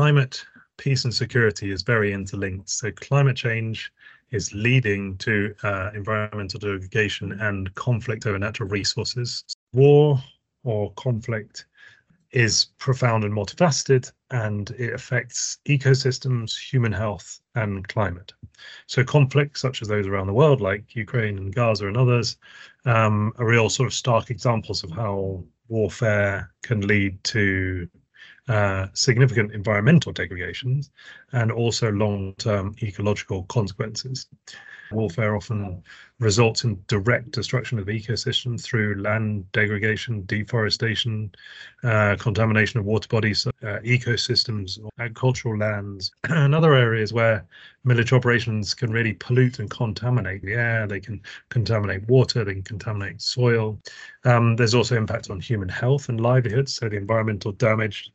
climate, peace, and security is very interlinked. So climate change is leading to uh, environmental degradation and conflict over natural resources. War or conflict is profound and multifaceted, and it affects ecosystems, human health, and climate. So, conflicts such as those around the world, like Ukraine and Gaza and others, um, are real sort of stark examples of how warfare can lead to uh, significant environmental degradations and also long term ecological consequences. Warfare often results in direct destruction of ecosystems through land degradation, deforestation, uh, contamination of water bodies, uh, ecosystems, agricultural lands, and other areas where military operations can really pollute and contaminate the air. They can contaminate water, they can contaminate soil. Um, there's also impact on human health and livelihoods, so the environmental damage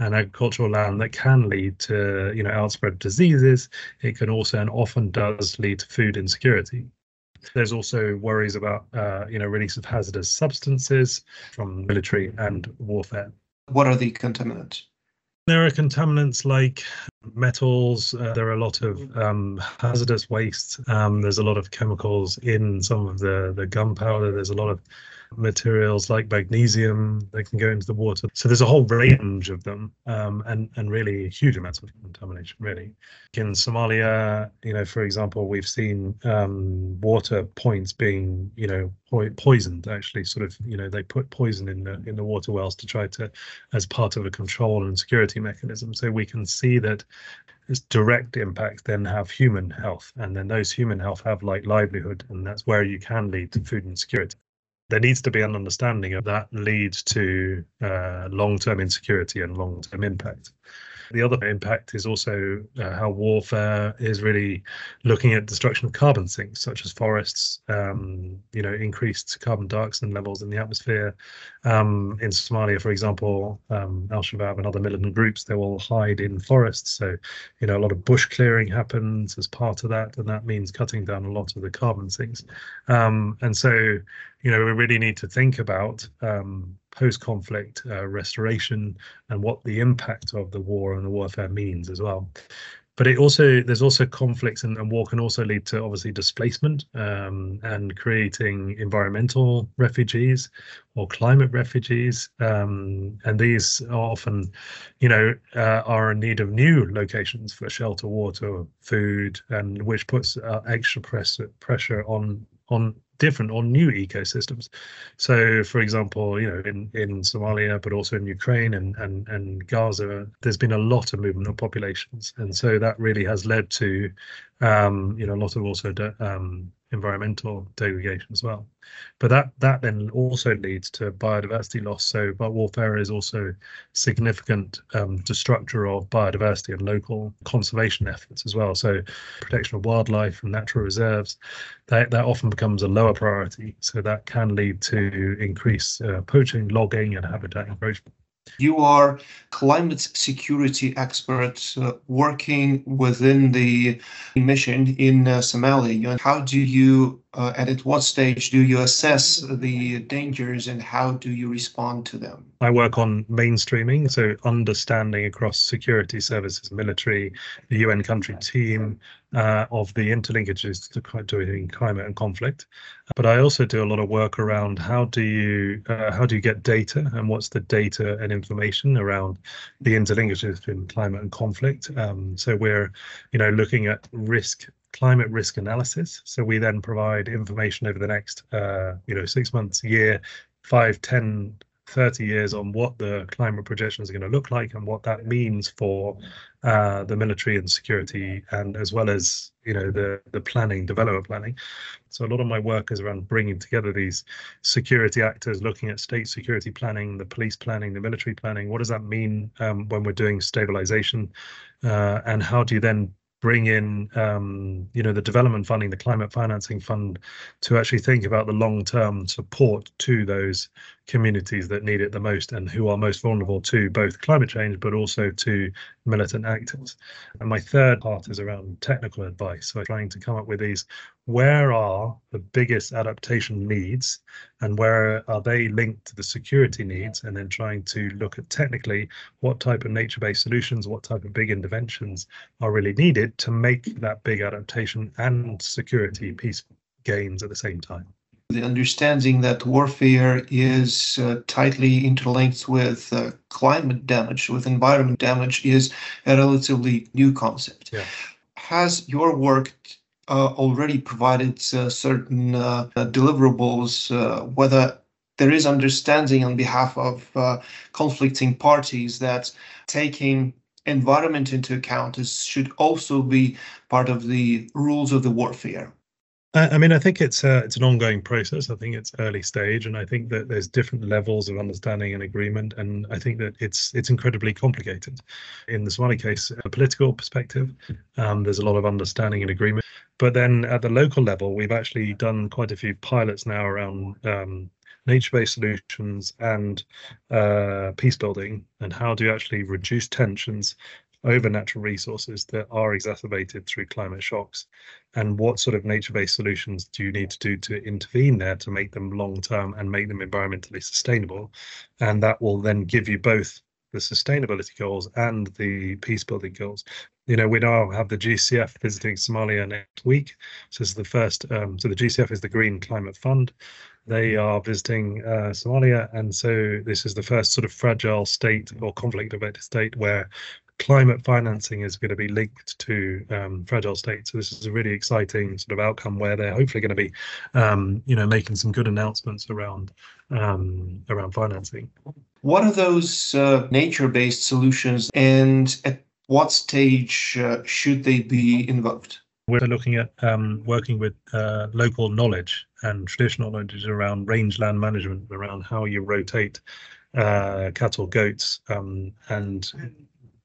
and agricultural land that can lead to you know outspread diseases. It can also and often does lead to food insecurity. There's also worries about uh, you know release of hazardous substances from military and warfare. What are the contaminants? There are contaminants like metals. Uh, there are a lot of um, hazardous waste. Um, there's a lot of chemicals in some of the the gunpowder. There's a lot of materials like magnesium that can go into the water. So there's a whole range of them, um, and and really huge amounts of contamination. Really, in Somalia, you know, for example, we've seen um, water points being, you know, po- poisoned. Actually, sort of, you know, they put poison in the in the water wells to try to, as part of a control and security mechanism. So we can see that its direct impacts then have human health, and then those human health have like livelihood, and that's where you can lead to food insecurity there needs to be an understanding of that leads to uh, long-term insecurity and long-term impact. The other impact is also uh, how warfare is really looking at destruction of carbon sinks, such as forests, um, you know, increased carbon dioxide levels in the atmosphere. Um, in Somalia, for example, um, Al Shabaab and other militant groups, they will hide in forests. So, you know, a lot of bush clearing happens as part of that, and that means cutting down a lot of the carbon sinks. Um, and so, you know, we really need to think about um, post-conflict uh, restoration and what the impact of the war and the warfare means as well. But it also there's also conflicts and, and war can also lead to obviously displacement um, and creating environmental refugees or climate refugees um, and these are often you know uh, are in need of new locations for shelter water food and which puts uh, extra press, pressure on on different or new ecosystems. So, for example, you know, in, in Somalia, but also in Ukraine and, and, and Gaza, there's been a lot of movement of populations. And so that really has led to, um, you know, a lot of also um, environmental degradation as well. But that that then also leads to biodiversity loss. So, but warfare is also significant um, destructor of biodiversity and local conservation efforts as well. So, protection of wildlife and natural reserves that that often becomes a lower priority. So that can lead to increased uh, poaching, logging, and habitat encroachment. You are climate security expert uh, working within the mission in uh, Somalia. How do you, uh, and at what stage do you assess the dangers and how do you respond to them? I work on mainstreaming, so understanding across security services, military, the UN country team, uh, of the interlinkages to doing climate and conflict. But I also do a lot of work around how do you uh, how do you get data and what's the data and information around the interlinkages between climate and conflict. Um, so we're you know looking at risk climate risk analysis. So we then provide information over the next uh, you know six months, year, five, ten 30 years on what the climate projections are going to look like and what that means for uh, the military and security and as well as you know the the planning development planning. So a lot of my work is around bringing together these security actors looking at state security planning the police planning the military planning. What does that mean um, when we're doing stabilization? Uh, and how do you then bring in um, you know the development funding the climate financing fund to actually think about the long term support to those communities that need it the most and who are most vulnerable to both climate change but also to militant actors. And my third part is around technical advice. So trying to come up with these where are the biggest adaptation needs and where are they linked to the security needs and then trying to look at technically what type of nature-based solutions what type of big interventions are really needed to make that big adaptation and security peace gains at the same time the understanding that warfare is uh, tightly interlinked with uh, climate damage, with environment damage, is a relatively new concept. Yeah. Has your work uh, already provided uh, certain uh, deliverables, uh, whether there is understanding on behalf of conflicting parties that taking environment into account is, should also be part of the rules of the warfare? I mean, I think it's a, it's an ongoing process. I think it's early stage, and I think that there's different levels of understanding and agreement. And I think that it's it's incredibly complicated. In the Somali case, a political perspective, um, there's a lot of understanding and agreement. But then at the local level, we've actually done quite a few pilots now around um, nature-based solutions and uh, peace building, and how do you actually reduce tensions over natural resources that are exacerbated through climate shocks and what sort of nature-based solutions do you need to do to intervene there to make them long-term and make them environmentally sustainable and that will then give you both the sustainability goals and the peace building goals. You know, we now have the GCF visiting Somalia next week. So this is the first, um, so the GCF is the Green Climate Fund. They are visiting uh, Somalia. And so this is the first sort of fragile state or conflict affected state where climate financing is going to be linked to um, fragile states. So this is a really exciting sort of outcome where they're hopefully going to be, um, you know, making some good announcements around um, around financing. What are those uh, nature-based solutions, and at what stage uh, should they be invoked? We're looking at um, working with uh, local knowledge and traditional knowledge around rangeland management, around how you rotate uh, cattle, goats, um, and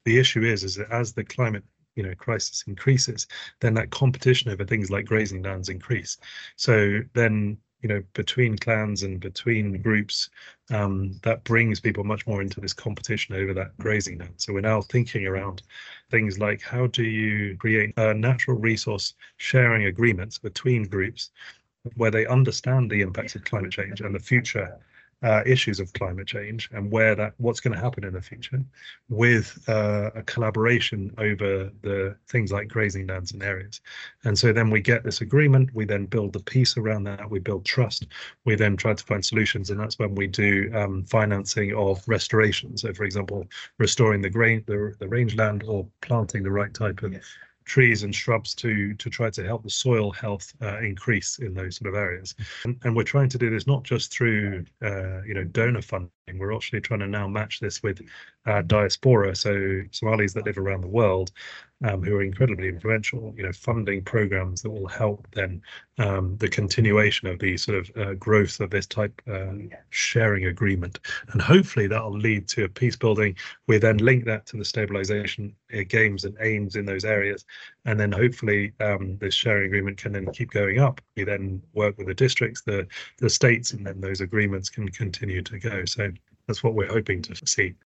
the issue is is that as the climate you know crisis increases then that competition over things like grazing lands increase. So then you know between clans and between groups um, that brings people much more into this competition over that grazing land. So we're now thinking around things like how do you create a natural resource sharing agreements between groups where they understand the impacts of climate change and the future uh, issues of climate change and where that what's going to happen in the future with uh, a collaboration over the things like grazing lands and areas. And so then we get this agreement we then build the peace around that we build trust we then try to find solutions and that's when we do um, financing of restoration so for example restoring the grain the, the rangeland or planting the right type of yes trees and shrubs to to try to help the soil health uh, increase in those sort of areas. And, and, we're trying to do this not just through uh, you know donor funding. We're actually trying to now match this with uh, diaspora so somalis that live around the world um, who are incredibly influential, you know, funding programs that will help then um, the continuation of the sort of uh, growth of this type uh, sharing agreement. And hopefully that'll lead to a peace building. We then link that to the stabilization uh, games and aims in those areas. And then hopefully um, this sharing agreement can then keep going up. We then work with the districts, the, the states, and then those agreements can continue to go. So that's what we're hoping to see.